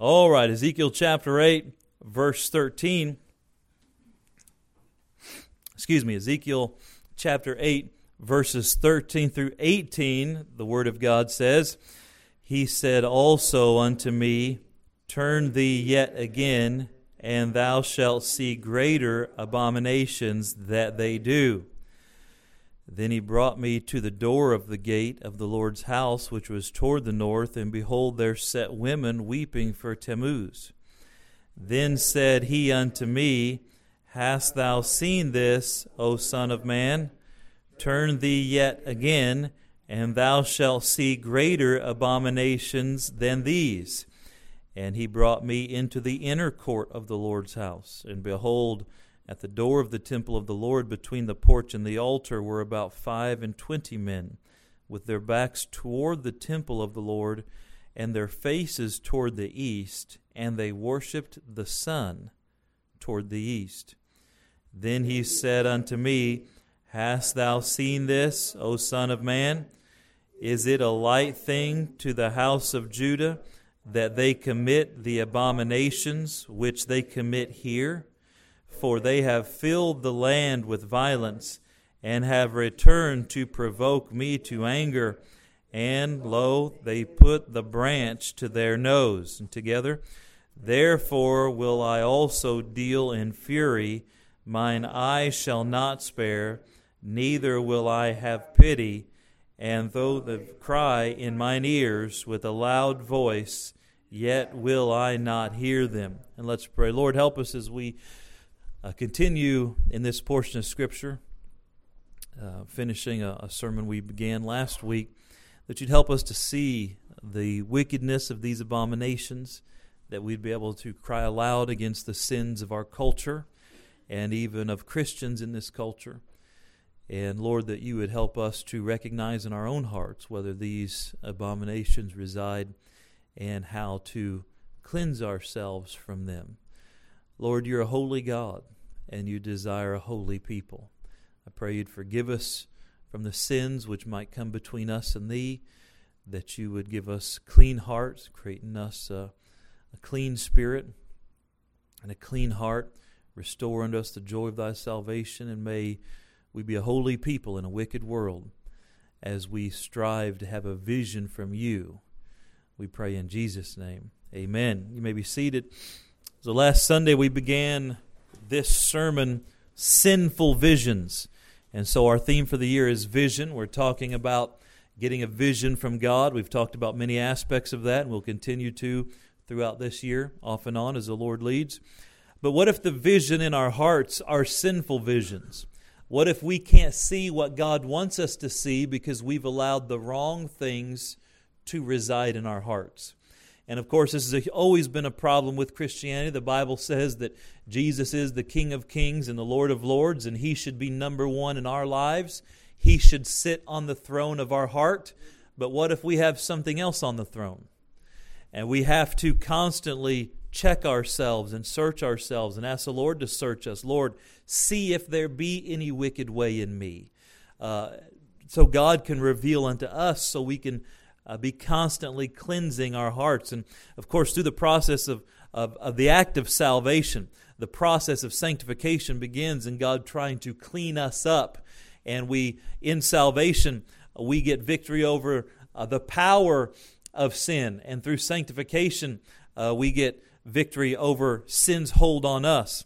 All right, Ezekiel chapter 8, verse 13. Excuse me, Ezekiel chapter 8, verses 13 through 18. The Word of God says, He said also unto me, Turn thee yet again, and thou shalt see greater abominations that they do. Then he brought me to the door of the gate of the Lord's house, which was toward the north, and behold, there sat women weeping for Tammuz. Then said he unto me, Hast thou seen this, O Son of Man? Turn thee yet again, and thou shalt see greater abominations than these. And he brought me into the inner court of the Lord's house, and behold, at the door of the temple of the Lord, between the porch and the altar, were about five and twenty men, with their backs toward the temple of the Lord, and their faces toward the east, and they worshipped the sun toward the east. Then he said unto me, Hast thou seen this, O Son of Man? Is it a light thing to the house of Judah that they commit the abominations which they commit here? For they have filled the land with violence, and have returned to provoke me to anger. And lo, they put the branch to their nose. And together, therefore will I also deal in fury. Mine eye shall not spare, neither will I have pity. And though the cry in mine ears with a loud voice, yet will I not hear them. And let's pray. Lord, help us as we uh, continue in this portion of Scripture, uh, finishing a, a, sermon we began last week, that you'd help us to see the wickedness of these abominations, that we'd be able to cry aloud against the sins of our culture and even of Christians in this culture. And Lord, that you would help us to recognize in our own hearts whether these abominations reside and how to cleanse ourselves from them. Lord, you're a holy God and you desire a holy people. I pray you'd forgive us from the sins which might come between us and thee, that you would give us clean hearts, creating us a, a clean spirit and a clean heart. Restore unto us the joy of thy salvation, and may we be a holy people in a wicked world as we strive to have a vision from you. We pray in Jesus' name. Amen. You may be seated. So last Sunday we began this sermon, Sinful Visions. And so our theme for the year is vision. We're talking about getting a vision from God. We've talked about many aspects of that, and we'll continue to throughout this year, off and on, as the Lord leads. But what if the vision in our hearts are sinful visions? What if we can't see what God wants us to see because we've allowed the wrong things to reside in our hearts? And of course, this has always been a problem with Christianity. The Bible says that Jesus is the King of Kings and the Lord of Lords, and He should be number one in our lives. He should sit on the throne of our heart. But what if we have something else on the throne? And we have to constantly check ourselves and search ourselves and ask the Lord to search us. Lord, see if there be any wicked way in me. Uh, so God can reveal unto us so we can uh, be constantly cleansing our hearts. And of course, through the process of, of, of the act of salvation, the process of sanctification begins in God trying to clean us up. And we, in salvation, we get victory over uh, the power of sin. And through sanctification, uh, we get victory over sin's hold on us.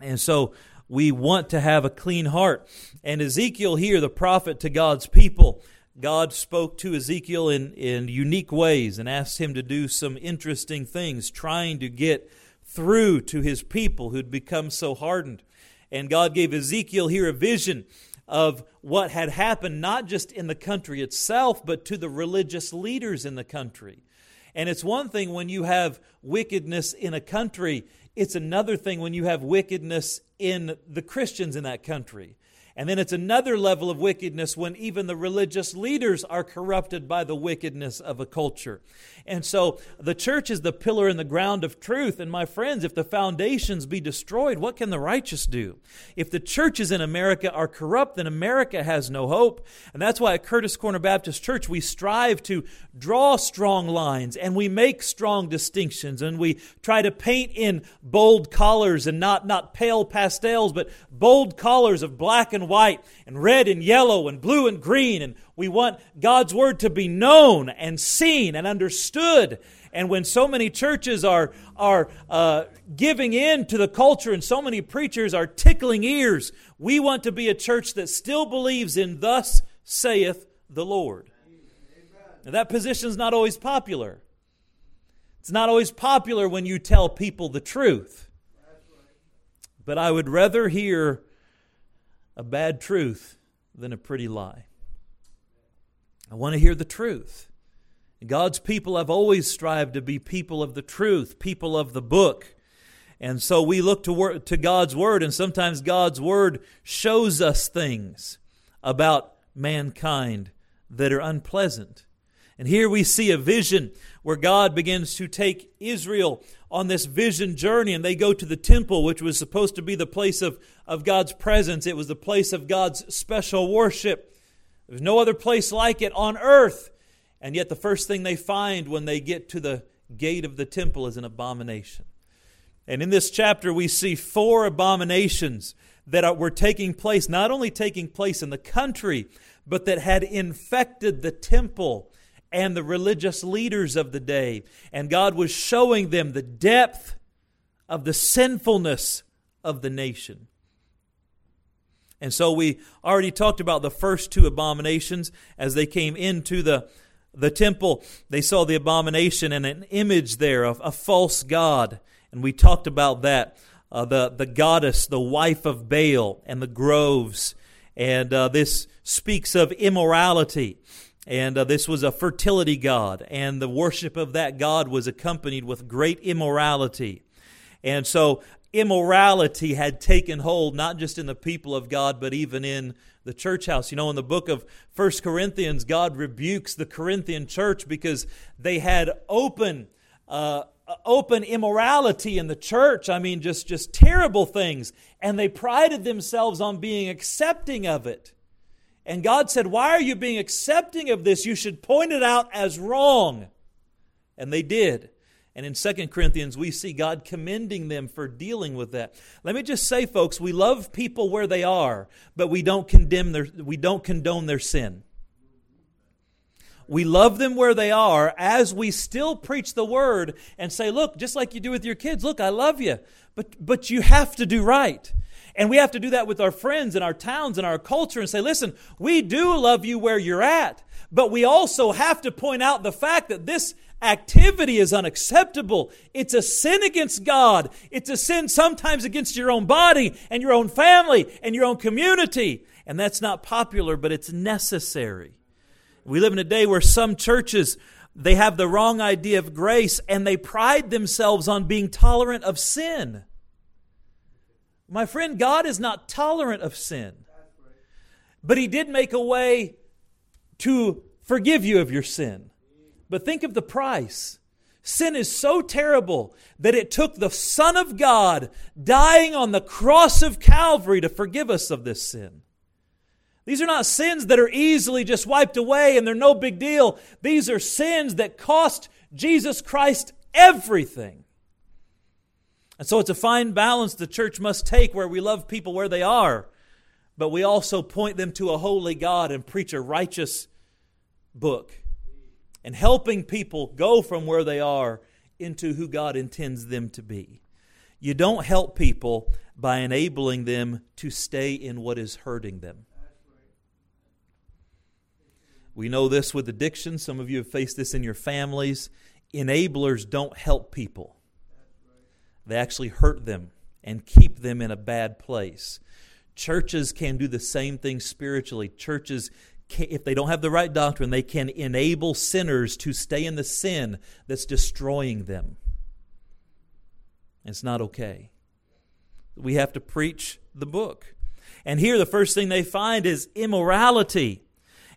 And so we want to have a clean heart. And Ezekiel here, the prophet to God's people, God spoke to Ezekiel in, in unique ways and asked him to do some interesting things, trying to get through to his people who'd become so hardened. And God gave Ezekiel here a vision of what had happened, not just in the country itself, but to the religious leaders in the country. And it's one thing when you have wickedness in a country, it's another thing when you have wickedness in the Christians in that country. And then it's another level of wickedness when even the religious leaders are corrupted by the wickedness of a culture. And so the church is the pillar and the ground of truth. And my friends, if the foundations be destroyed, what can the righteous do? If the churches in America are corrupt, then America has no hope. And that's why at Curtis Corner Baptist Church, we strive to draw strong lines and we make strong distinctions and we try to paint in bold colors and not, not pale pastels, but bold colors of black and white and red and yellow and blue and green. And we want God's word to be known and seen and understood. And when so many churches are, are uh, giving in to the culture and so many preachers are tickling ears, we want to be a church that still believes in thus saith the Lord. Now, that position is not always popular. It's not always popular when you tell people the truth. But I would rather hear a bad truth than a pretty lie. I want to hear the truth. God's people have always strived to be people of the truth, people of the book. And so we look to, wor- to God's Word, and sometimes God's Word shows us things about mankind that are unpleasant. And here we see a vision where God begins to take Israel on this vision journey, and they go to the temple, which was supposed to be the place of, of God's presence. It was the place of God's special worship. There's no other place like it on earth. And yet, the first thing they find when they get to the gate of the temple is an abomination. And in this chapter, we see four abominations that were taking place, not only taking place in the country, but that had infected the temple and the religious leaders of the day. And God was showing them the depth of the sinfulness of the nation. And so we already talked about the first two abominations as they came into the, the temple. They saw the abomination and an image there of a false god. And we talked about that. Uh, the, the goddess, the wife of Baal, and the groves. And uh, this speaks of immorality. And uh, this was a fertility god, and the worship of that god was accompanied with great immorality. And so, immorality had taken hold not just in the people of God, but even in the church house. You know, in the book of First Corinthians, God rebukes the Corinthian church because they had open. Uh, open immorality in the church i mean just just terrible things and they prided themselves on being accepting of it and God said, Why are you being accepting of this? You should point it out as wrong. And they did. And in 2 Corinthians, we see God commending them for dealing with that. Let me just say, folks, we love people where they are, but we don't condemn their, we don't condone their sin. We love them where they are as we still preach the word and say, look, just like you do with your kids, look, I love you, but, but you have to do right. And we have to do that with our friends and our towns and our culture and say, listen, we do love you where you're at, but we also have to point out the fact that this activity is unacceptable. It's a sin against God. It's a sin sometimes against your own body and your own family and your own community. And that's not popular, but it's necessary. We live in a day where some churches they have the wrong idea of grace and they pride themselves on being tolerant of sin. My friend, God is not tolerant of sin. But He did make a way to forgive you of your sin. But think of the price. Sin is so terrible that it took the Son of God dying on the cross of Calvary to forgive us of this sin. These are not sins that are easily just wiped away and they're no big deal. These are sins that cost Jesus Christ everything. And so it's a fine balance the church must take where we love people where they are, but we also point them to a holy God and preach a righteous book and helping people go from where they are into who God intends them to be. You don't help people by enabling them to stay in what is hurting them. We know this with addiction. Some of you have faced this in your families. Enablers don't help people. They actually hurt them and keep them in a bad place. Churches can do the same thing spiritually. Churches, if they don't have the right doctrine, they can enable sinners to stay in the sin that's destroying them. It's not okay. We have to preach the book. And here the first thing they find is immorality.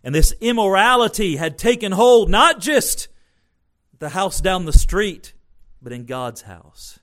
And this immorality had taken hold not just the house down the street, but in God's house.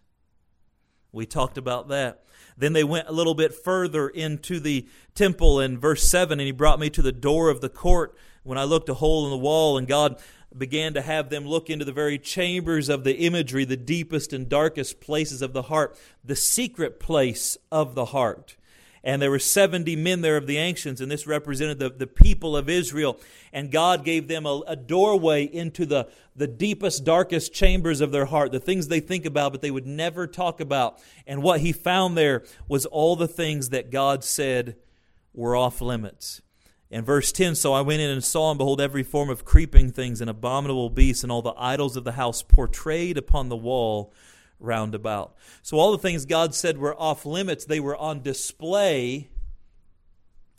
We talked about that. Then they went a little bit further into the temple in verse 7, and he brought me to the door of the court. When I looked a hole in the wall, and God began to have them look into the very chambers of the imagery, the deepest and darkest places of the heart, the secret place of the heart. And there were 70 men there of the ancients, and this represented the, the people of Israel. And God gave them a, a doorway into the, the deepest, darkest chambers of their heart, the things they think about, but they would never talk about. And what he found there was all the things that God said were off limits. In verse 10, so I went in and saw and behold every form of creeping things and abominable beasts and all the idols of the house portrayed upon the wall round about. So all the things God said were off limits, they were on display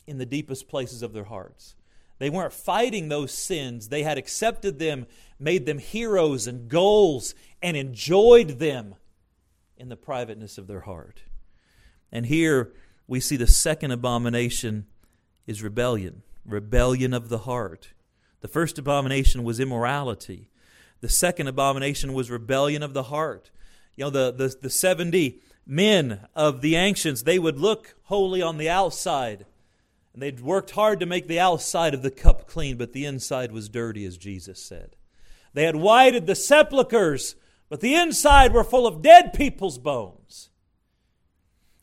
in the deepest places of their hearts. They weren't fighting those sins. They had accepted them, made them heroes and goals, and enjoyed them in the privateness of their heart. And here we see the second abomination is rebellion, rebellion of the heart. The first abomination was immorality. The second abomination was rebellion of the heart. You know, the, the, the 70 men of the ancients, they would look holy on the outside. And they'd worked hard to make the outside of the cup clean, but the inside was dirty, as Jesus said. They had whited the sepulchres, but the inside were full of dead people's bones.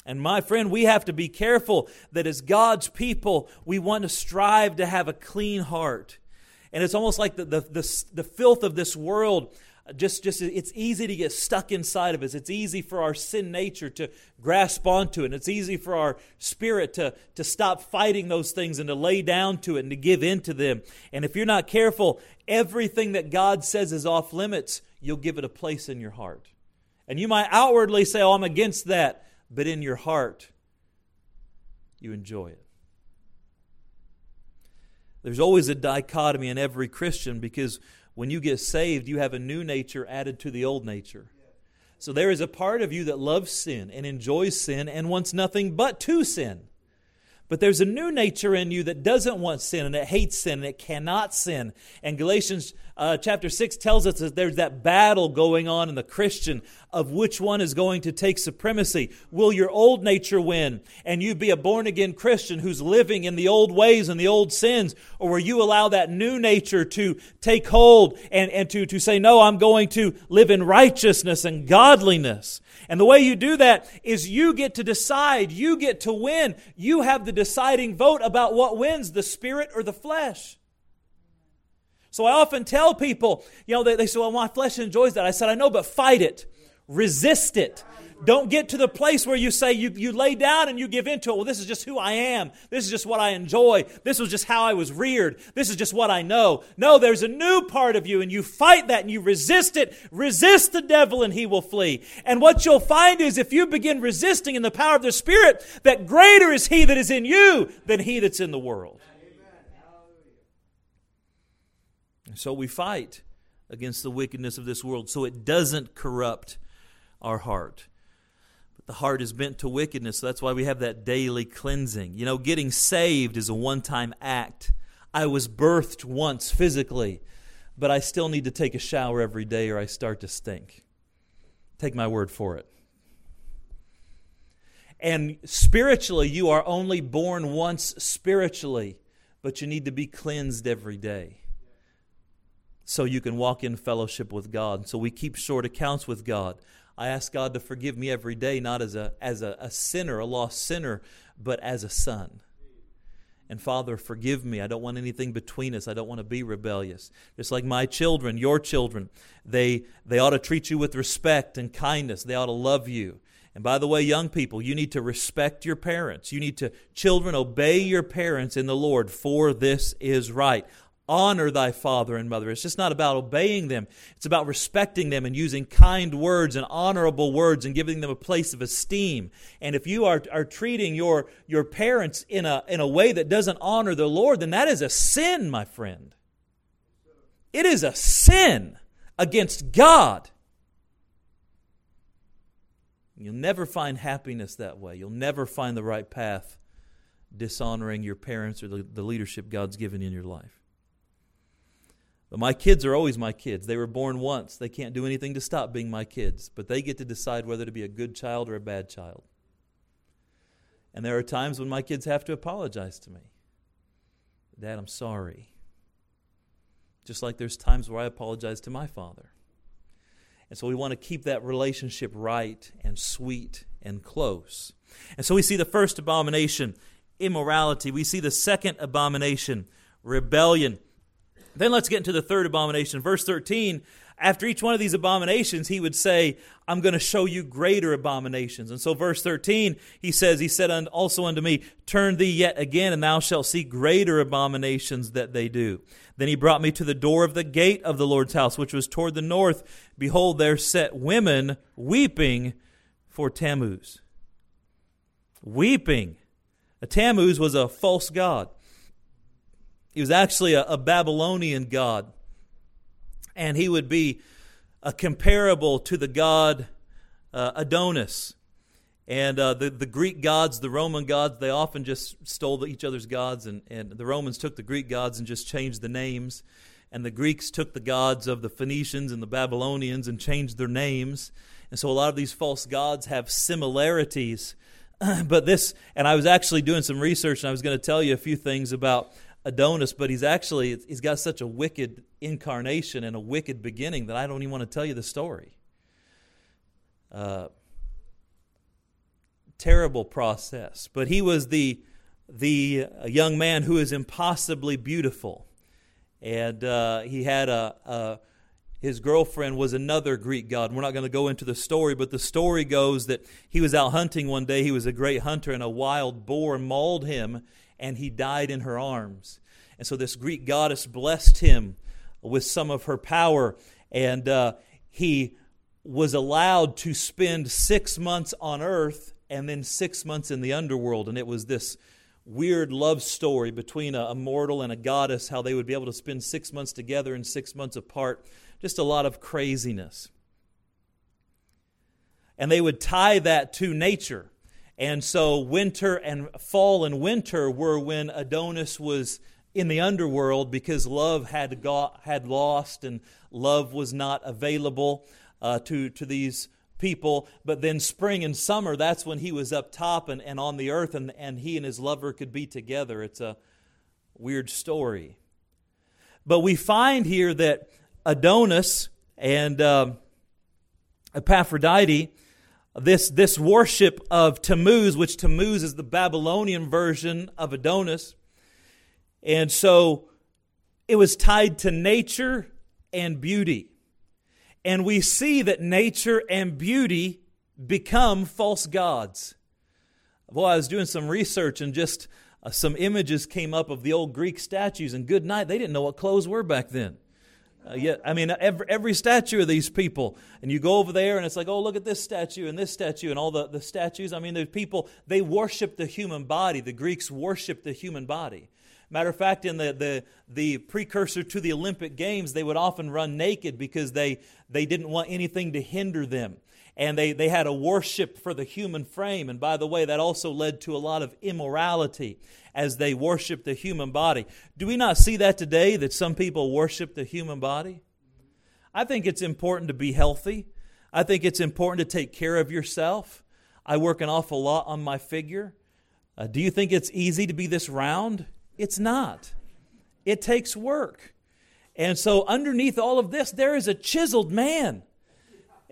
And my friend, we have to be careful that as God's people, we want to strive to have a clean heart. And it's almost like the, the, the, the filth of this world just just it's easy to get stuck inside of us. It's easy for our sin nature to grasp onto it. And it's easy for our spirit to to stop fighting those things and to lay down to it and to give in to them. And if you're not careful everything that god says is off limits you'll give it a place in your heart. And you might outwardly say oh i'm against that but in your heart, you enjoy it. There's always a dichotomy in every Christian because when you get saved, you have a new nature added to the old nature. So there is a part of you that loves sin and enjoys sin and wants nothing but to sin. But there's a new nature in you that doesn't want sin and it hates sin and it cannot sin. And Galatians uh, chapter 6 tells us that there's that battle going on in the Christian of which one is going to take supremacy. Will your old nature win and you be a born again Christian who's living in the old ways and the old sins? Or will you allow that new nature to take hold and, and to, to say, no, I'm going to live in righteousness and godliness? And the way you do that is you get to decide, you get to win. You have the deciding vote about what wins, the spirit or the flesh. So I often tell people, you know, they, they say, well, my flesh enjoys that. I said, I know, but fight it, resist it. Don't get to the place where you say you, you lay down and you give into it. Well, this is just who I am. This is just what I enjoy. This was just how I was reared. This is just what I know. No, there's a new part of you and you fight that and you resist it. Resist the devil and he will flee. And what you'll find is if you begin resisting in the power of the Spirit, that greater is he that is in you than he that's in the world. So we fight against the wickedness of this world so it doesn't corrupt our heart the heart is bent to wickedness. So that's why we have that daily cleansing. You know, getting saved is a one time act. I was birthed once physically, but I still need to take a shower every day or I start to stink. Take my word for it. And spiritually, you are only born once spiritually, but you need to be cleansed every day so you can walk in fellowship with God. So we keep short accounts with God. I ask God to forgive me every day, not as a, as a, a sinner, a lost sinner, but as a son. And Father, forgive me. I don't want anything between us. I don't want to be rebellious. Just like my children, your children, they, they ought to treat you with respect and kindness. They ought to love you. And by the way, young people, you need to respect your parents. You need to, children, obey your parents in the Lord, for this is right honor thy father and mother. It's just not about obeying them, it's about respecting them and using kind words and honorable words and giving them a place of esteem. And if you are, are treating your, your parents in a, in a way that doesn't honor the Lord, then that is a sin, my friend. It is a sin against God. You'll never find happiness that way. You'll never find the right path dishonoring your parents or the, the leadership God's given in your life. But my kids are always my kids. They were born once. They can't do anything to stop being my kids, but they get to decide whether to be a good child or a bad child. And there are times when my kids have to apologize to me. Dad, I'm sorry. Just like there's times where I apologize to my father. And so we want to keep that relationship right and sweet and close. And so we see the first abomination, immorality. We see the second abomination, rebellion. Then let's get into the third abomination. Verse 13 after each one of these abominations, he would say, I'm going to show you greater abominations. And so, verse 13, he says, He said also unto me, Turn thee yet again, and thou shalt see greater abominations that they do. Then he brought me to the door of the gate of the Lord's house, which was toward the north. Behold, there sat women weeping for Tammuz. Weeping. A Tammuz was a false god. He was actually a, a Babylonian god and he would be uh, comparable to the god uh, Adonis. And uh, the, the Greek gods, the Roman gods, they often just stole each other's gods, and, and the Romans took the Greek gods and just changed the names. And the Greeks took the gods of the Phoenicians and the Babylonians and changed their names. And so a lot of these false gods have similarities. but this, and I was actually doing some research, and I was going to tell you a few things about Adonis, but he's actually he's got such a wicked incarnation and a wicked beginning that I don't even want to tell you the story. Uh, terrible process, but he was the the young man who is impossibly beautiful, and uh, he had a, a his girlfriend was another Greek god. We're not going to go into the story, but the story goes that he was out hunting one day. He was a great hunter, and a wild boar mauled him and he died in her arms. And so this Greek goddess blessed him with some of her power, and uh, he was allowed to spend six months on earth and then six months in the underworld. And it was this weird love story between a, a mortal and a goddess, how they would be able to spend six months together and six months apart. Just a lot of craziness. And they would tie that to nature. And so winter and fall and winter were when Adonis was in the underworld because love had got, had lost and love was not available uh, to, to these people. But then spring and summer, that's when he was up top and, and on the earth, and, and he and his lover could be together. It's a weird story. But we find here that Adonis and uh, Aphrodite this, this worship of Tammuz, which Tammuz is the Babylonian version of Adonis. And so it was tied to nature and beauty. And we see that nature and beauty become false gods. Boy, I was doing some research and just uh, some images came up of the old Greek statues, and good night, they didn't know what clothes were back then. Uh, yeah, I mean, every, every statue of these people, and you go over there and it's like, oh, look at this statue and this statue and all the, the statues. I mean, the people, they worship the human body. The Greeks worship the human body. Matter of fact, in the, the, the precursor to the Olympic Games, they would often run naked because they, they didn't want anything to hinder them. And they, they had a worship for the human frame. And by the way, that also led to a lot of immorality as they worshiped the human body. Do we not see that today, that some people worship the human body? I think it's important to be healthy. I think it's important to take care of yourself. I work an awful lot on my figure. Uh, do you think it's easy to be this round? It's not. It takes work. And so, underneath all of this, there is a chiseled man.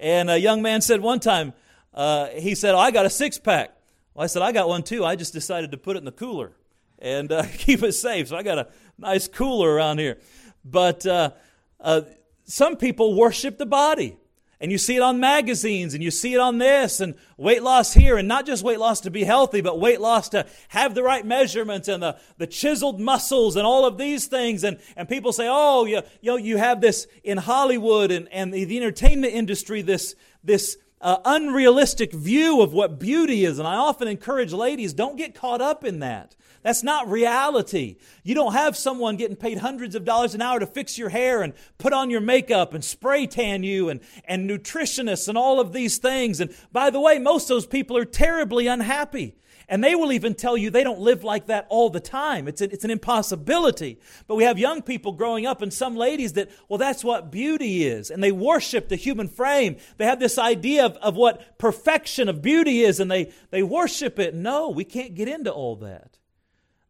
And a young man said one time, uh, he said, oh, I got a six pack. Well, I said, I got one too. I just decided to put it in the cooler and uh, keep it safe. So I got a nice cooler around here. But uh, uh, some people worship the body. And you see it on magazines and you see it on this and weight loss here and not just weight loss to be healthy, but weight loss to have the right measurements and the, the chiseled muscles and all of these things. And, and people say, oh, you, you know, you have this in Hollywood and, and the, the entertainment industry, this, this uh, unrealistic view of what beauty is. And I often encourage ladies, don't get caught up in that. That's not reality. You don't have someone getting paid hundreds of dollars an hour to fix your hair and put on your makeup and spray tan you and, and nutritionists and all of these things. And by the way, most of those people are terribly unhappy. And they will even tell you they don't live like that all the time. It's, a, it's an impossibility. But we have young people growing up and some ladies that, well, that's what beauty is. And they worship the human frame. They have this idea of, of what perfection of beauty is and they, they worship it. No, we can't get into all that.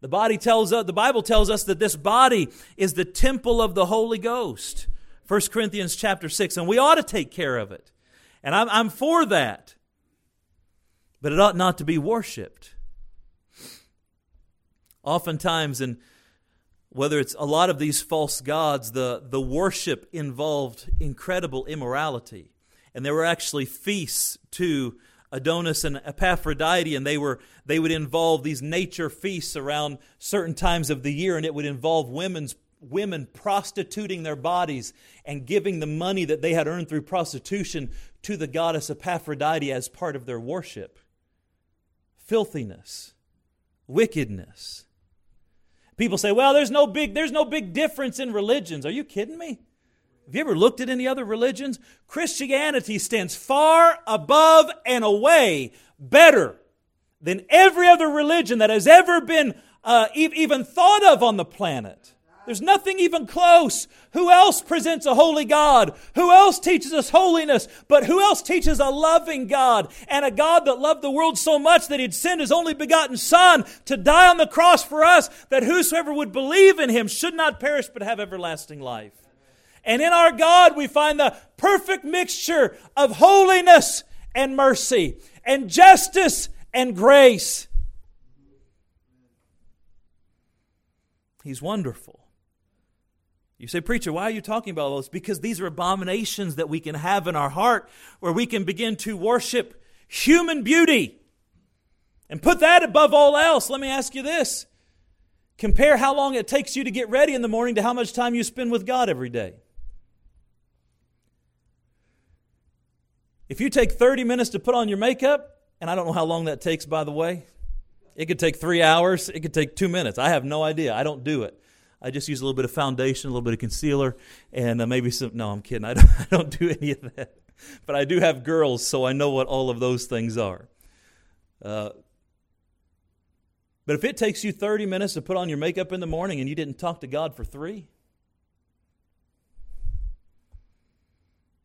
The body tells us, the Bible tells us that this body is the temple of the Holy Ghost. 1 Corinthians chapter 6. And we ought to take care of it. And I'm, I'm for that but it ought not to be worshiped. Oftentimes, and whether it's a lot of these false gods, the, the worship involved incredible immorality. And there were actually feasts to Adonis and Aphrodite, and they were they would involve these nature feasts around certain times of the year, and it would involve women's women prostituting their bodies and giving the money that they had earned through prostitution to the goddess Aphrodite as part of their worship filthiness, wickedness. People say, well, there's no big, there's no big difference in religions. Are you kidding me? Have you ever looked at any other religions? Christianity stands far above and away better than every other religion that has ever been uh, even thought of on the planet. There's nothing even close. Who else presents a holy God? Who else teaches us holiness? But who else teaches a loving God and a God that loved the world so much that he'd send his only begotten Son to die on the cross for us, that whosoever would believe in him should not perish but have everlasting life. And in our God, we find the perfect mixture of holiness and mercy, and justice and grace. He's wonderful. You say, Preacher, why are you talking about those? Because these are abominations that we can have in our heart where we can begin to worship human beauty and put that above all else. Let me ask you this compare how long it takes you to get ready in the morning to how much time you spend with God every day. If you take 30 minutes to put on your makeup, and I don't know how long that takes, by the way, it could take three hours, it could take two minutes. I have no idea. I don't do it. I just use a little bit of foundation, a little bit of concealer, and uh, maybe some. No, I'm kidding. I don't, I don't do any of that. But I do have girls, so I know what all of those things are. Uh, but if it takes you 30 minutes to put on your makeup in the morning and you didn't talk to God for three,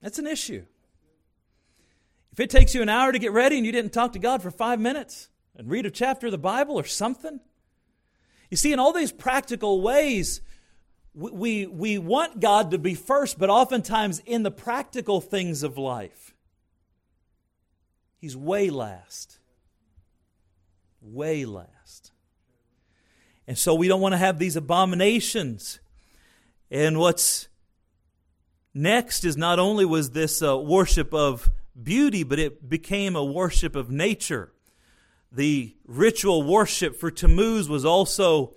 that's an issue. If it takes you an hour to get ready and you didn't talk to God for five minutes and read a chapter of the Bible or something, you see, in all these practical ways, we, we want God to be first, but oftentimes in the practical things of life, He's way last. Way last. And so we don't want to have these abominations. And what's next is not only was this uh, worship of beauty, but it became a worship of nature the ritual worship for Tammuz was also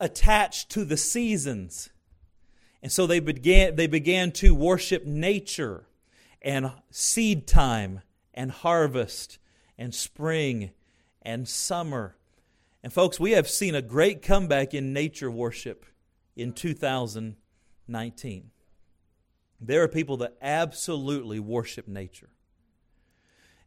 attached to the seasons. And so they began, they began to worship nature and seed time and harvest and spring and summer. And folks, we have seen a great comeback in nature worship in 2019. There are people that absolutely worship nature.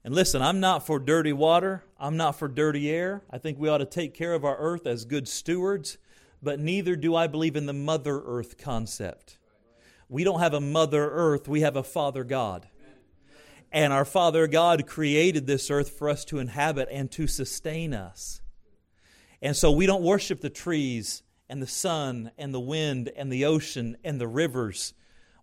And listen, I'm not for dirty water. I'm not for dirty air. I think we ought to take care of our earth as good stewards, but neither do I believe in the Mother Earth concept. We don't have a Mother Earth, we have a Father God. And our Father God created this earth for us to inhabit and to sustain us. And so we don't worship the trees and the sun and the wind and the ocean and the rivers.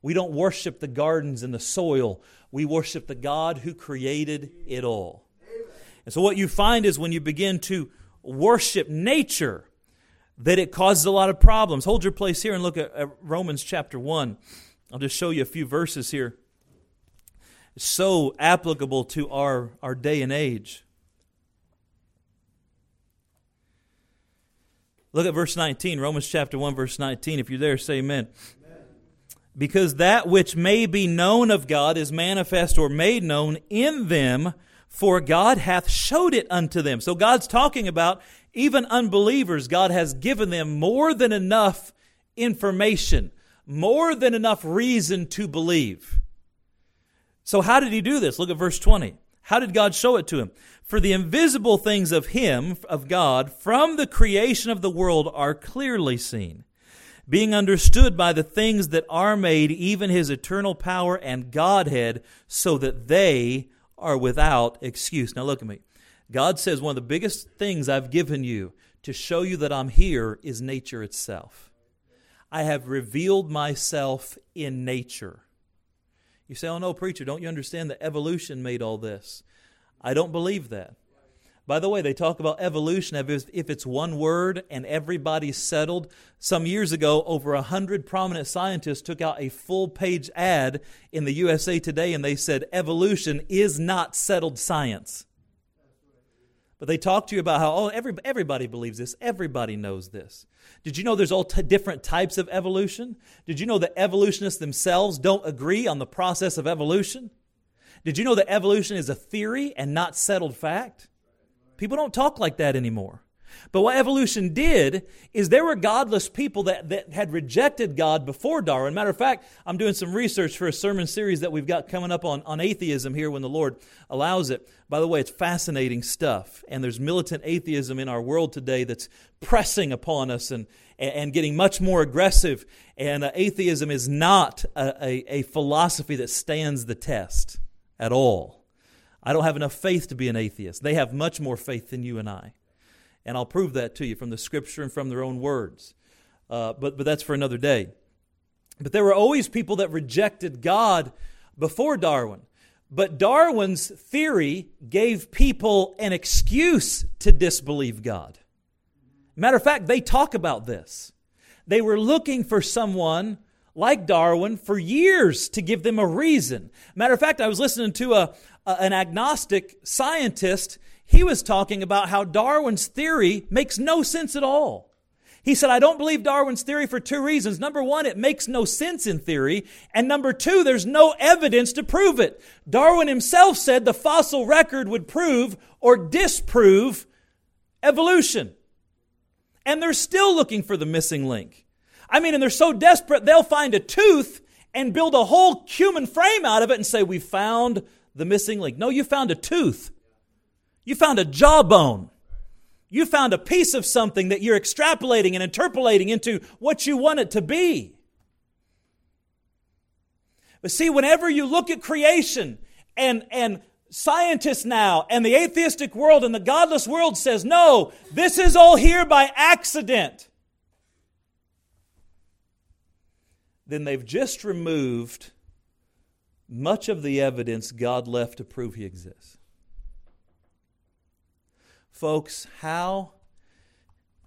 We don't worship the gardens and the soil. We worship the God who created it all. And so, what you find is when you begin to worship nature, that it causes a lot of problems. Hold your place here and look at, at Romans chapter 1. I'll just show you a few verses here. It's so applicable to our, our day and age. Look at verse 19, Romans chapter 1, verse 19. If you're there, say amen because that which may be known of God is manifest or made known in them, for God hath showed it unto them. So God's talking about even unbelievers, God has given them more than enough information, more than enough reason to believe. So, how did he do this? Look at verse 20. How did God show it to him? For the invisible things of him, of God, from the creation of the world are clearly seen, being understood by the things that are made, even his eternal power and Godhead, so that they are without excuse. Now look at me. God says one of the biggest things I've given you to show you that I'm here is nature itself. I have revealed myself in nature. You say, oh no, preacher, don't you understand that evolution made all this? I don't believe that. By the way, they talk about evolution as if it's one word and everybody's settled. Some years ago, over a hundred prominent scientists took out a full page ad in the USA Today and they said, Evolution is not settled science. But they talk to you about how, oh, every, everybody believes this, everybody knows this. Did you know there's all t- different types of evolution? Did you know that evolutionists themselves don't agree on the process of evolution? Did you know that evolution is a theory and not settled fact? People don't talk like that anymore. But what evolution did is there were godless people that, that had rejected God before Darwin. Matter of fact, I'm doing some research for a sermon series that we've got coming up on, on atheism here when the Lord allows it. By the way, it's fascinating stuff. And there's militant atheism in our world today that's pressing upon us and, and getting much more aggressive. And uh, atheism is not a, a, a philosophy that stands the test at all. I don't have enough faith to be an atheist. They have much more faith than you and I. And I'll prove that to you from the scripture and from their own words. Uh, but, but that's for another day. But there were always people that rejected God before Darwin. But Darwin's theory gave people an excuse to disbelieve God. Matter of fact, they talk about this. They were looking for someone like Darwin for years to give them a reason. Matter of fact, I was listening to a, a, an agnostic scientist. He was talking about how Darwin's theory makes no sense at all. He said, I don't believe Darwin's theory for two reasons. Number one, it makes no sense in theory. And number two, there's no evidence to prove it. Darwin himself said the fossil record would prove or disprove evolution. And they're still looking for the missing link. I mean, and they're so desperate, they'll find a tooth and build a whole human frame out of it and say, We found the missing link. No, you found a tooth. You found a jawbone. You found a piece of something that you're extrapolating and interpolating into what you want it to be. But see, whenever you look at creation and, and scientists now and the atheistic world and the godless world says, no, this is all here by accident. Then they've just removed much of the evidence God left to prove He exists. Folks, how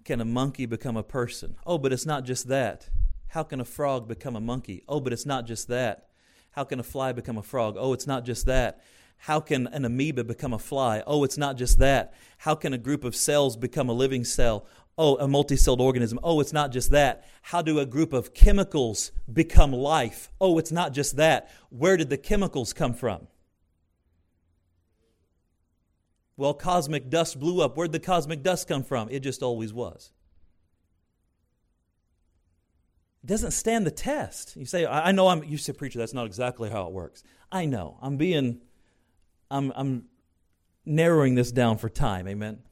can a monkey become a person? Oh, but it's not just that. How can a frog become a monkey? Oh, but it's not just that. How can a fly become a frog? Oh, it's not just that. How can an amoeba become a fly? Oh, it's not just that. How can a group of cells become a living cell? Oh, a multicelled organism. Oh, it's not just that. How do a group of chemicals become life? Oh, it's not just that. Where did the chemicals come from? Well, cosmic dust blew up. Where'd the cosmic dust come from? It just always was. It doesn't stand the test. You say, I know I'm, you say, preacher, that's not exactly how it works. I know. I'm being, I'm, I'm narrowing this down for time. Amen.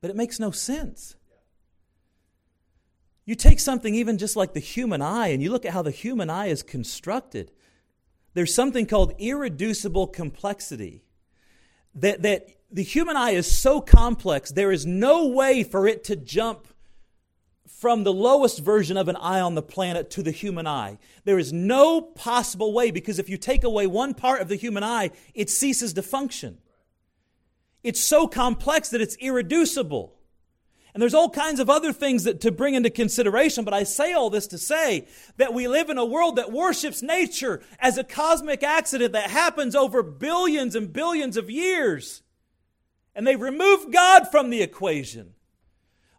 But it makes no sense. You take something even just like the human eye and you look at how the human eye is constructed. There's something called irreducible complexity. That, that the human eye is so complex, there is no way for it to jump from the lowest version of an eye on the planet to the human eye. There is no possible way because if you take away one part of the human eye, it ceases to function. It's so complex that it's irreducible. And there's all kinds of other things that to bring into consideration, but I say all this to say that we live in a world that worships nature as a cosmic accident that happens over billions and billions of years. And they've removed God from the equation.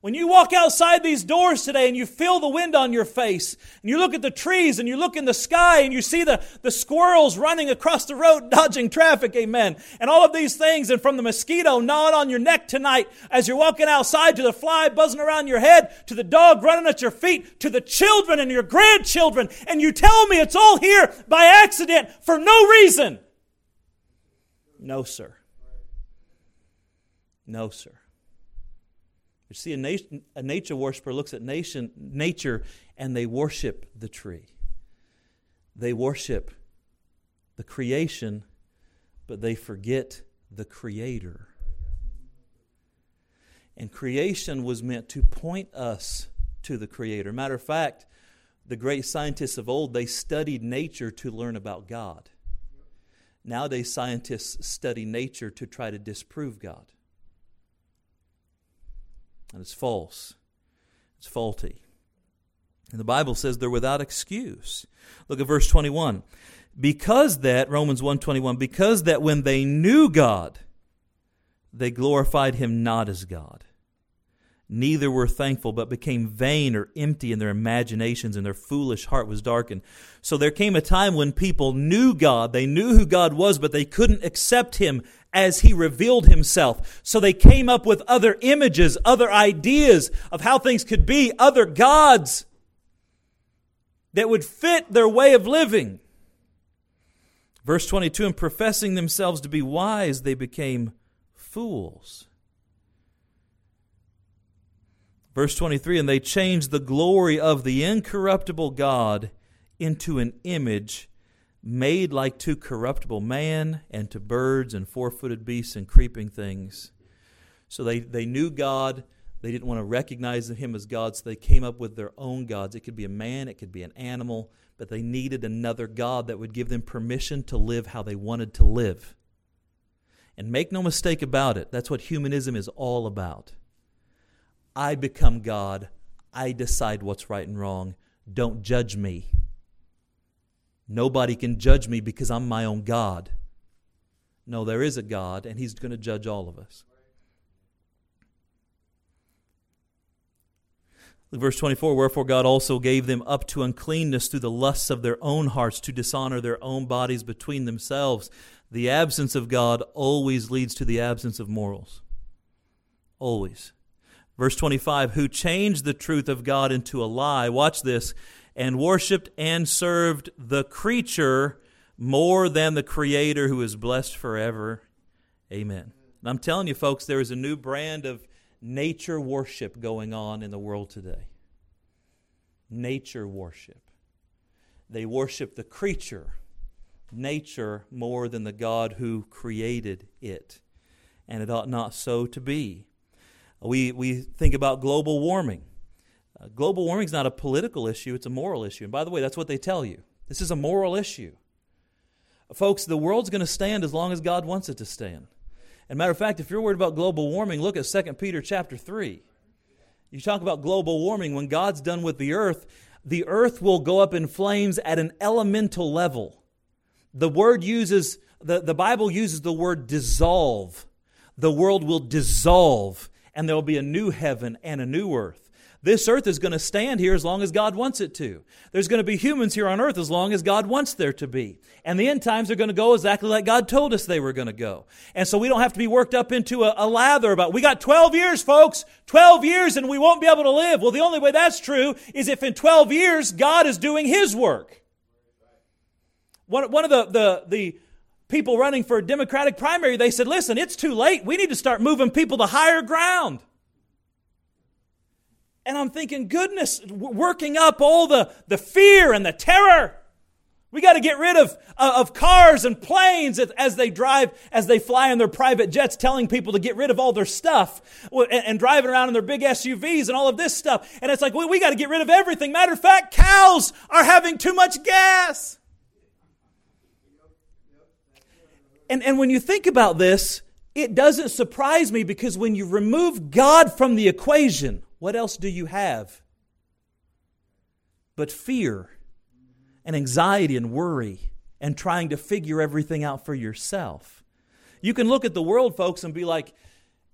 When you walk outside these doors today and you feel the wind on your face, and you look at the trees and you look in the sky and you see the, the squirrels running across the road dodging traffic, amen, and all of these things, and from the mosquito gnawing on your neck tonight as you're walking outside to the fly buzzing around your head, to the dog running at your feet, to the children and your grandchildren, and you tell me it's all here by accident for no reason. No, sir. No, sir. You see, a, a nature worshiper looks at nation, nature and they worship the tree. They worship the creation, but they forget the creator. And creation was meant to point us to the creator. Matter of fact, the great scientists of old, they studied nature to learn about God. Nowadays, scientists study nature to try to disprove God. And it's false, it's faulty. And the Bible says they're without excuse. Look at verse 21. Because that, Romans 121, because that when they knew God, they glorified him not as God neither were thankful, but became vain or empty in their imaginations, and their foolish heart was darkened. So there came a time when people knew God, they knew who God was, but they couldn't accept Him as He revealed Himself. So they came up with other images, other ideas of how things could be, other gods that would fit their way of living. Verse 22 And professing themselves to be wise, they became fools. Verse 23 And they changed the glory of the incorruptible God into an image made like to corruptible man and to birds and four footed beasts and creeping things. So they, they knew God. They didn't want to recognize him as God, so they came up with their own gods. It could be a man, it could be an animal, but they needed another God that would give them permission to live how they wanted to live. And make no mistake about it, that's what humanism is all about. I become God. I decide what's right and wrong. Don't judge me. Nobody can judge me because I'm my own God. No, there is a God, and He's going to judge all of us. Verse 24 Wherefore God also gave them up to uncleanness through the lusts of their own hearts to dishonor their own bodies between themselves. The absence of God always leads to the absence of morals. Always. Verse 25, who changed the truth of God into a lie, watch this, and worshiped and served the creature more than the Creator who is blessed forever. Amen. And I'm telling you, folks, there is a new brand of nature worship going on in the world today. Nature worship. They worship the creature, nature, more than the God who created it. And it ought not so to be. We, we think about global warming. Uh, global warming is not a political issue, it's a moral issue. And by the way, that's what they tell you. This is a moral issue. Folks, the world's going to stand as long as God wants it to stand. And matter of fact, if you're worried about global warming, look at 2 Peter chapter 3. You talk about global warming, when God's done with the earth, the earth will go up in flames at an elemental level. The word uses, the, the Bible uses the word dissolve. The world will dissolve and there will be a new heaven and a new earth. This earth is going to stand here as long as God wants it to. There's going to be humans here on earth as long as God wants there to be. And the end times are going to go exactly like God told us they were going to go. And so we don't have to be worked up into a, a lather about, we got 12 years, folks, 12 years and we won't be able to live. Well, the only way that's true is if in 12 years God is doing His work. One, one of the, the, the, people running for a Democratic primary, they said, listen, it's too late. We need to start moving people to higher ground. And I'm thinking, goodness, working up all the, the fear and the terror. We got to get rid of, uh, of cars and planes as, they drive, as they fly in their private jets, telling people to get rid of all their stuff and, and driving around in their big SUVs and all of this stuff. And it's like, well, we got to get rid of everything. Matter of fact, cows are having too much gas. And, and when you think about this, it doesn't surprise me because when you remove God from the equation, what else do you have? But fear and anxiety and worry and trying to figure everything out for yourself. You can look at the world, folks, and be like,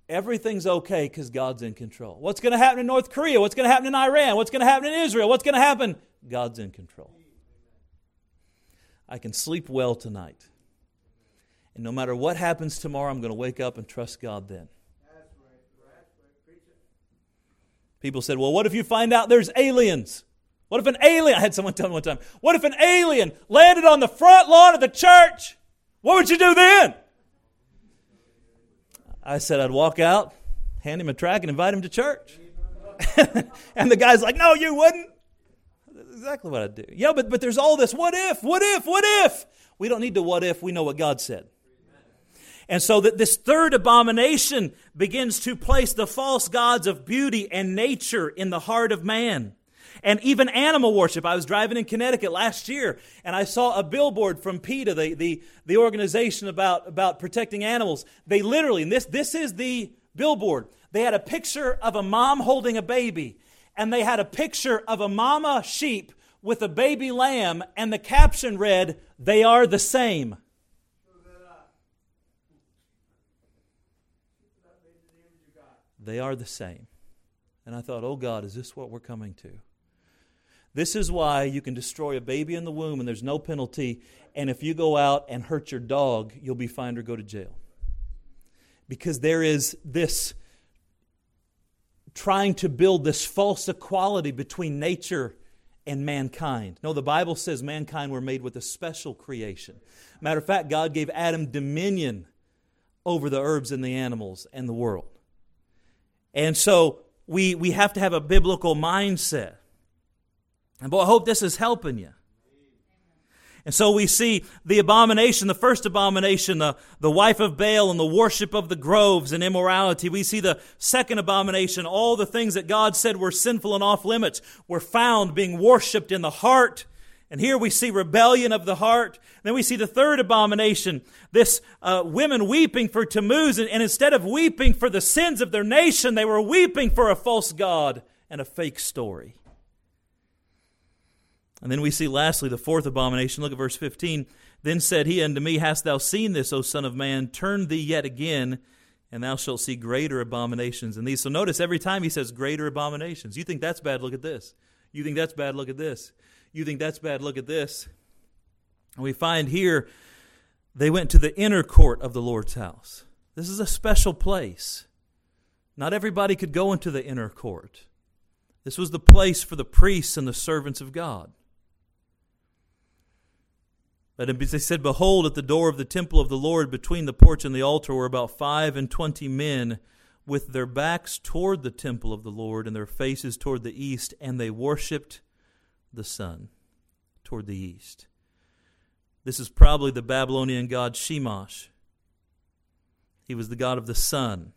everything's okay because God's in control. What's going to happen in North Korea? What's going to happen in Iran? What's going to happen in Israel? What's going to happen? God's in control. I can sleep well tonight and no matter what happens tomorrow, I'm going to wake up and trust God then. People said, well, what if you find out there's aliens? What if an alien, I had someone tell me one time, what if an alien landed on the front lawn of the church? What would you do then? I said I'd walk out, hand him a track, and invite him to church. and the guy's like, No, you wouldn't. That's exactly what I'd do. Yeah, but, but there's all this what if, what if, what if. We don't need to what if, we know what God said. And so that this third abomination begins to place the false gods of beauty and nature in the heart of man. And even animal worship. I was driving in Connecticut last year and I saw a billboard from PETA, the, the, the organization about, about protecting animals. They literally, and this, this is the billboard, they had a picture of a mom holding a baby and they had a picture of a mama sheep with a baby lamb, and the caption read, They are the same. They are the same. And I thought, oh God, is this what we're coming to? This is why you can destroy a baby in the womb and there's no penalty. And if you go out and hurt your dog, you'll be fined or go to jail. Because there is this trying to build this false equality between nature and mankind. No, the Bible says mankind were made with a special creation. Matter of fact, God gave Adam dominion over the herbs and the animals and the world. And so we, we have to have a biblical mindset. And boy, I hope this is helping you. And so we see the abomination, the first abomination, the, the wife of Baal and the worship of the groves and immorality. We see the second abomination, all the things that God said were sinful and off limits were found being worshiped in the heart. And here we see rebellion of the heart. Then we see the third abomination, this uh, women weeping for Tammuz. And, and instead of weeping for the sins of their nation, they were weeping for a false God and a fake story. And then we see lastly the fourth abomination. Look at verse 15. Then said he unto me, Hast thou seen this, O Son of Man? Turn thee yet again, and thou shalt see greater abominations than these. So notice every time he says greater abominations. You think that's bad, look at this. You think that's bad, look at this. You think that's bad, look at this. And we find here they went to the inner court of the Lord's house. This is a special place. Not everybody could go into the inner court. This was the place for the priests and the servants of God. But they said, Behold, at the door of the temple of the Lord, between the porch and the altar, were about five and twenty men, with their backs toward the temple of the Lord, and their faces toward the east, and they worshipped the sun toward the east. This is probably the Babylonian god Shamash. He was the god of the sun.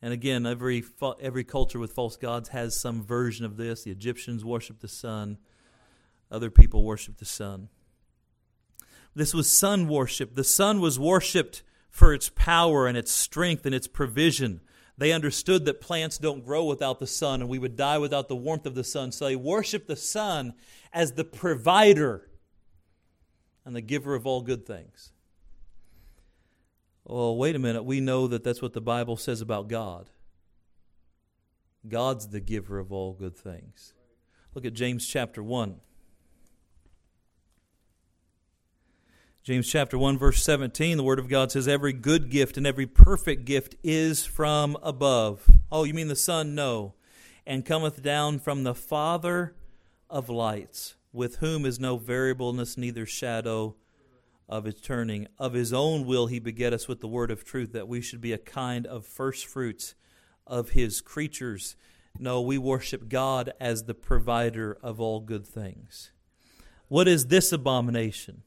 And again, every, every culture with false gods has some version of this. The Egyptians worshiped the sun, other people worshiped the sun. This was sun worship. The sun was worshiped for its power and its strength and its provision. They understood that plants don't grow without the sun and we would die without the warmth of the sun. So they worshiped the sun as the provider and the giver of all good things. Well, wait a minute. We know that that's what the Bible says about God. God's the giver of all good things. Look at James chapter 1. James chapter 1 verse 17 the word of God says every good gift and every perfect gift is from above. Oh, you mean the son? No. And cometh down from the father of lights, with whom is no variableness neither shadow of his turning. Of his own will he beget us with the word of truth that we should be a kind of first fruits of his creatures. No, we worship God as the provider of all good things. What is this abomination?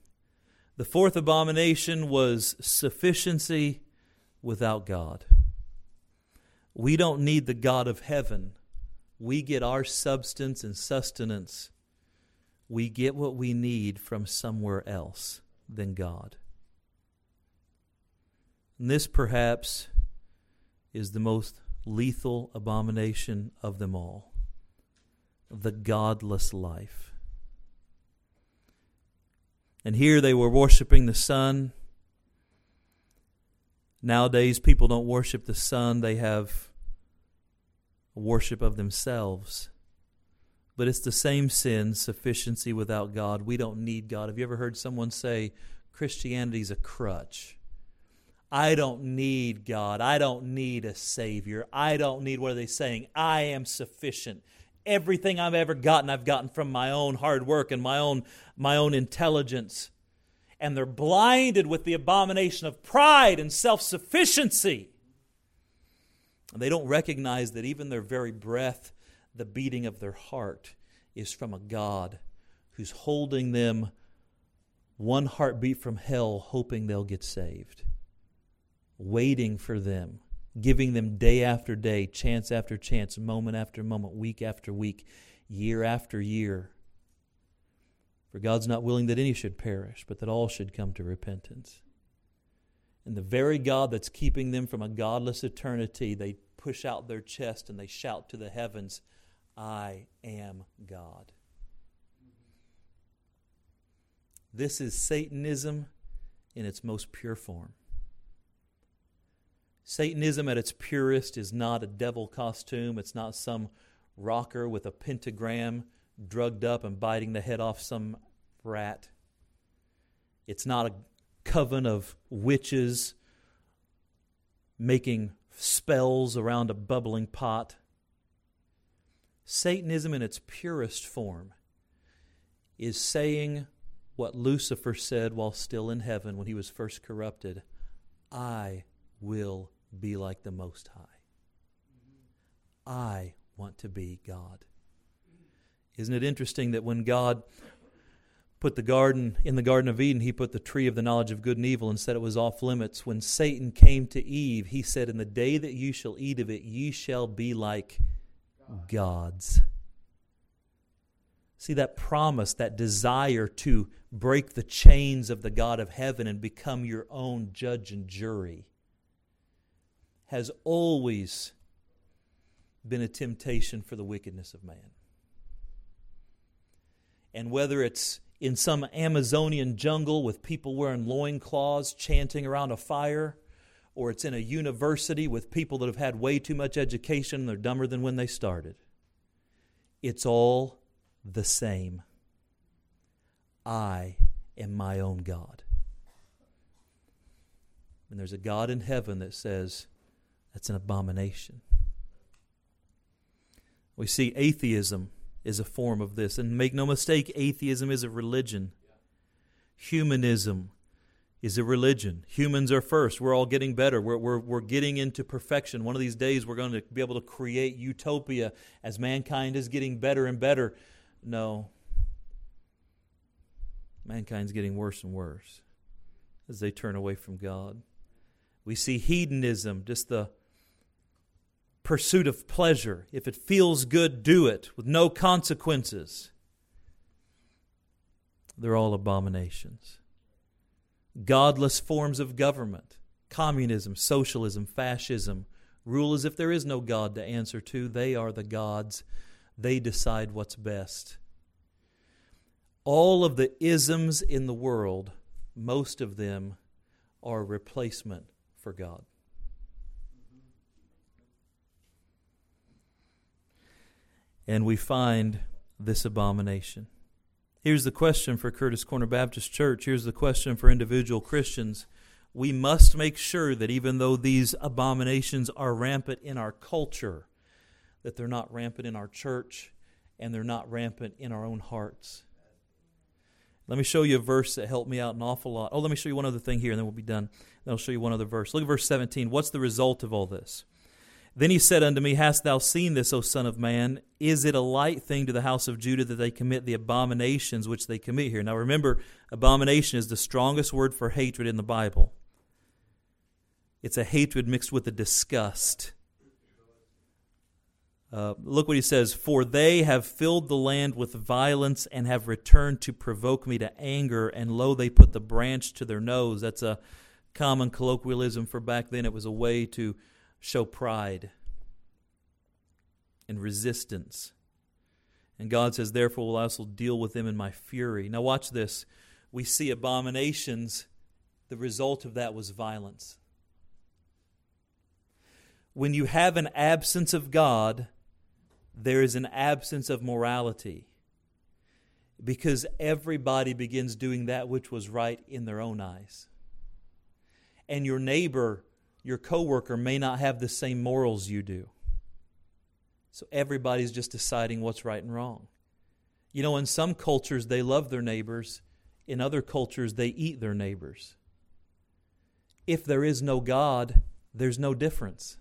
The fourth abomination was sufficiency without God. We don't need the God of heaven. We get our substance and sustenance. We get what we need from somewhere else than God. And this perhaps is the most lethal abomination of them all the godless life. And here they were worshiping the sun. Nowadays, people don't worship the sun, they have worship of themselves. But it's the same sin, sufficiency without God. We don't need God. Have you ever heard someone say Christianity's a crutch? I don't need God. I don't need a Savior. I don't need, what are they saying? I am sufficient. Everything I've ever gotten, I've gotten from my own hard work and my own, my own intelligence. And they're blinded with the abomination of pride and self sufficiency. And they don't recognize that even their very breath, the beating of their heart, is from a God who's holding them one heartbeat from hell, hoping they'll get saved, waiting for them, giving them day after day, chance after chance, moment after moment, week after week, year after year. For God's not willing that any should perish, but that all should come to repentance. And the very God that's keeping them from a godless eternity, they push out their chest and they shout to the heavens, I am God. This is Satanism in its most pure form. Satanism at its purest is not a devil costume, it's not some rocker with a pentagram drugged up and biting the head off some rat. It's not a coven of witches making spells around a bubbling pot. Satanism in its purest form is saying what Lucifer said while still in heaven when he was first corrupted I will be like the Most High. I want to be God. Isn't it interesting that when God put the garden in the Garden of Eden, he put the tree of the knowledge of good and evil and said it was off limits. When Satan came to Eve, he said, In the day that you shall eat of it, ye shall be like gods. See that promise, that desire to break the chains of the God of heaven and become your own judge and jury has always been a temptation for the wickedness of man. And whether it's in some Amazonian jungle with people wearing loincloths chanting around a fire, or it's in a university with people that have had way too much education and they're dumber than when they started. It's all the same. I am my own God. And there's a God in heaven that says that's an abomination. We see atheism is a form of this. And make no mistake, atheism is a religion. Humanism is a religion. Humans are first. We're all getting better. We're, we're, we're getting into perfection. One of these days, we're going to be able to create utopia as mankind is getting better and better. No. Mankind's getting worse and worse as they turn away from God. We see hedonism, just the pursuit of pleasure. If it feels good, do it with no consequences. They're all abominations. Godless forms of government, communism, socialism, fascism, rule as if there is no God to answer to. They are the gods. They decide what's best. All of the isms in the world, most of them are replacement for God. And we find this abomination. Here's the question for Curtis Corner Baptist Church. Here's the question for individual Christians. We must make sure that even though these abominations are rampant in our culture, that they're not rampant in our church and they're not rampant in our own hearts. Let me show you a verse that helped me out an awful lot. Oh, let me show you one other thing here and then we'll be done. Then I'll show you one other verse. Look at verse 17. What's the result of all this? Then he said unto me, Hast thou seen this, O Son of Man? Is it a light thing to the house of Judah that they commit the abominations which they commit here? Now remember, abomination is the strongest word for hatred in the Bible. It's a hatred mixed with a disgust. Uh, look what he says For they have filled the land with violence and have returned to provoke me to anger, and lo, they put the branch to their nose. That's a common colloquialism for back then. It was a way to show pride and resistance. And God says, Therefore will I also deal with them in my fury. Now, watch this. We see abominations. The result of that was violence. When you have an absence of God, there is an absence of morality because everybody begins doing that which was right in their own eyes. And your neighbor your coworker may not have the same morals you do. So everybody's just deciding what's right and wrong. You know, in some cultures, they love their neighbors. In other cultures, they eat their neighbors. If there is no God, there's no difference.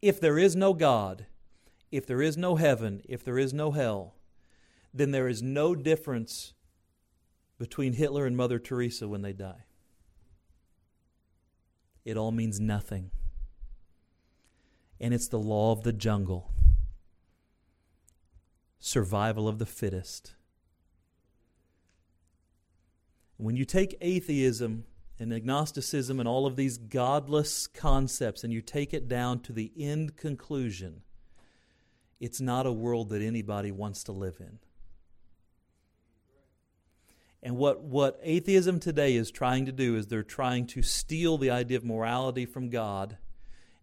If there is no God, if there is no heaven, if there is no hell, then there is no difference between Hitler and Mother Teresa when they die. It all means nothing. And it's the law of the jungle survival of the fittest. When you take atheism and agnosticism and all of these godless concepts and you take it down to the end conclusion, it's not a world that anybody wants to live in. And what, what atheism today is trying to do is they're trying to steal the idea of morality from God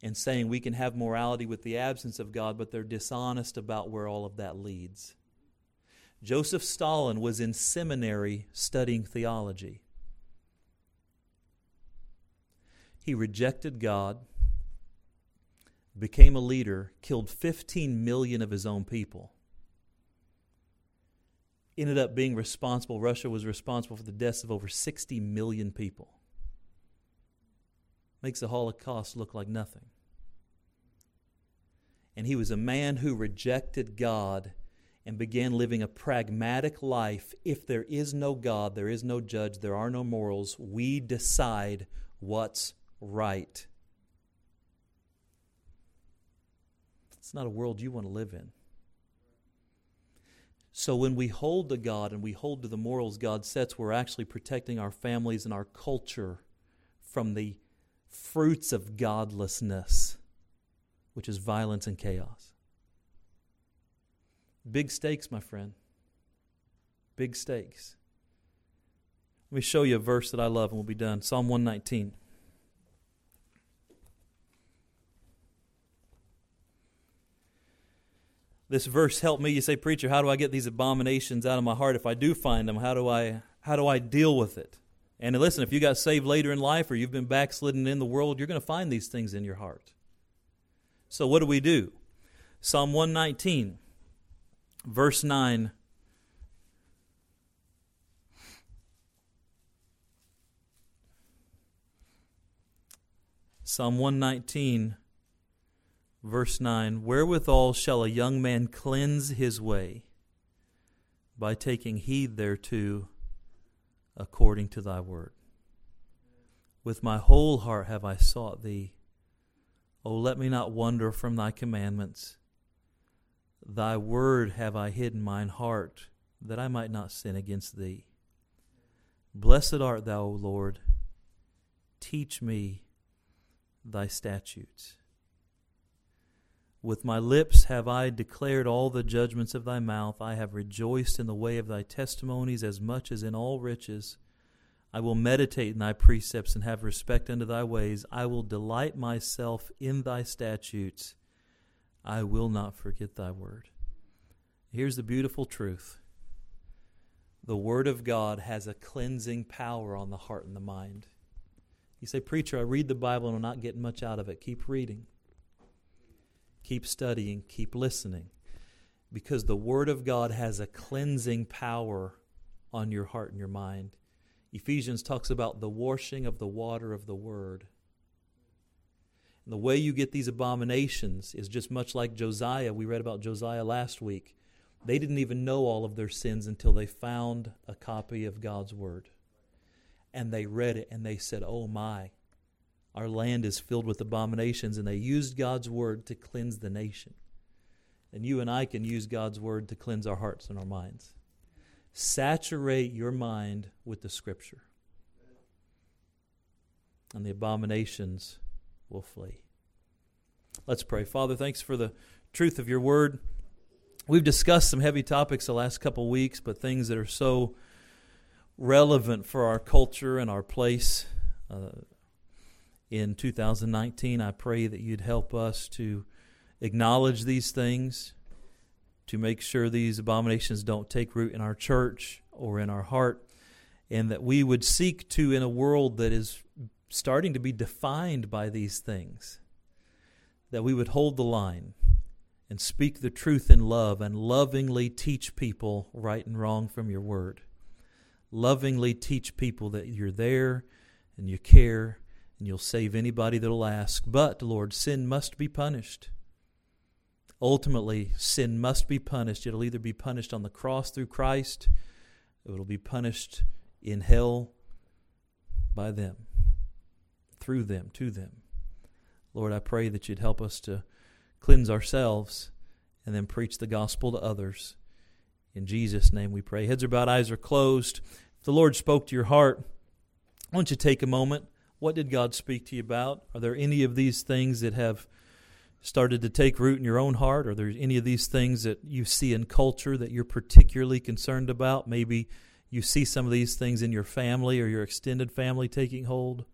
and saying we can have morality with the absence of God, but they're dishonest about where all of that leads. Joseph Stalin was in seminary studying theology. He rejected God, became a leader, killed 15 million of his own people. Ended up being responsible, Russia was responsible for the deaths of over 60 million people. Makes the Holocaust look like nothing. And he was a man who rejected God and began living a pragmatic life. If there is no God, there is no judge, there are no morals, we decide what's right. It's not a world you want to live in. So when we hold to God and we hold to the morals God sets, we're actually protecting our families and our culture from the fruits of godlessness which is violence and chaos. Big stakes, my friend. Big stakes. Let me show you a verse that I love and we'll be done. Psalm 119. This verse helped me. You say, preacher, how do I get these abominations out of my heart? If I do find them, how do I how do I deal with it? And listen, if you got saved later in life or you've been backslidden in the world, you're going to find these things in your heart. So, what do we do? Psalm 119, verse 9. Psalm 119, verse 9 Wherewithal shall a young man cleanse his way? By taking heed thereto according to thy word. With my whole heart have I sought thee. O let me not wander from thy commandments. Thy word have I hidden mine heart, that I might not sin against thee. Blessed art thou, O Lord. Teach me thy statutes. With my lips have I declared all the judgments of thy mouth. I have rejoiced in the way of thy testimonies as much as in all riches. I will meditate in thy precepts and have respect unto thy ways. I will delight myself in thy statutes. I will not forget thy word. Here's the beautiful truth the word of God has a cleansing power on the heart and the mind. You say, Preacher, I read the Bible and I'm not getting much out of it. Keep reading, keep studying, keep listening, because the word of God has a cleansing power on your heart and your mind. Ephesians talks about the washing of the water of the word. And the way you get these abominations is just much like Josiah. We read about Josiah last week. They didn't even know all of their sins until they found a copy of God's word. And they read it and they said, Oh my, our land is filled with abominations. And they used God's word to cleanse the nation. And you and I can use God's word to cleanse our hearts and our minds. Saturate your mind with the Scripture, and the abominations will flee. Let's pray. Father, thanks for the truth of your word. We've discussed some heavy topics the last couple weeks, but things that are so relevant for our culture and our place. Uh, in 2019, I pray that you'd help us to acknowledge these things, to make sure these abominations don't take root in our church or in our heart, and that we would seek to, in a world that is starting to be defined by these things, that we would hold the line and speak the truth in love and lovingly teach people right and wrong from your word. Lovingly teach people that you're there and you care and you'll save anybody that'll ask. But, Lord, sin must be punished. Ultimately, sin must be punished. It'll either be punished on the cross through Christ, or it'll be punished in hell by them, through them, to them. Lord, I pray that you'd help us to cleanse ourselves and then preach the gospel to others. In Jesus' name we pray. Heads are bowed, eyes are closed. If the Lord spoke to your heart, why don't you take a moment what did God speak to you about? Are there any of these things that have started to take root in your own heart? Are there any of these things that you see in culture that you're particularly concerned about? Maybe you see some of these things in your family or your extended family taking hold.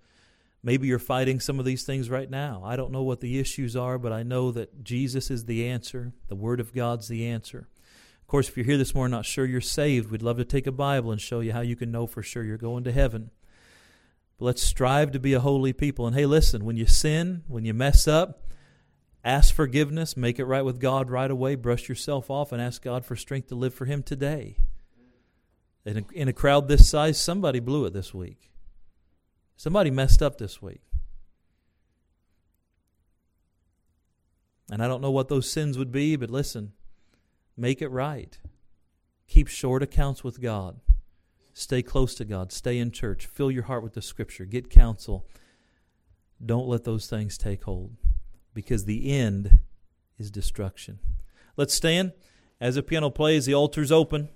Maybe you're fighting some of these things right now. I don't know what the issues are, but I know that Jesus is the answer. The Word of God's the answer. Of course, if you're here this morning not sure you're saved, we'd love to take a Bible and show you how you can know for sure you're going to heaven. But let's strive to be a holy people. And hey, listen, when you sin, when you mess up, ask forgiveness, make it right with God right away, brush yourself off, and ask God for strength to live for Him today. In a, in a crowd this size, somebody blew it this week. Somebody messed up this week. And I don't know what those sins would be, but listen, make it right. Keep short accounts with God. Stay close to God. Stay in church. Fill your heart with the Scripture. Get counsel. Don't let those things take hold because the end is destruction. Let's stand. As the piano plays, the altar's open.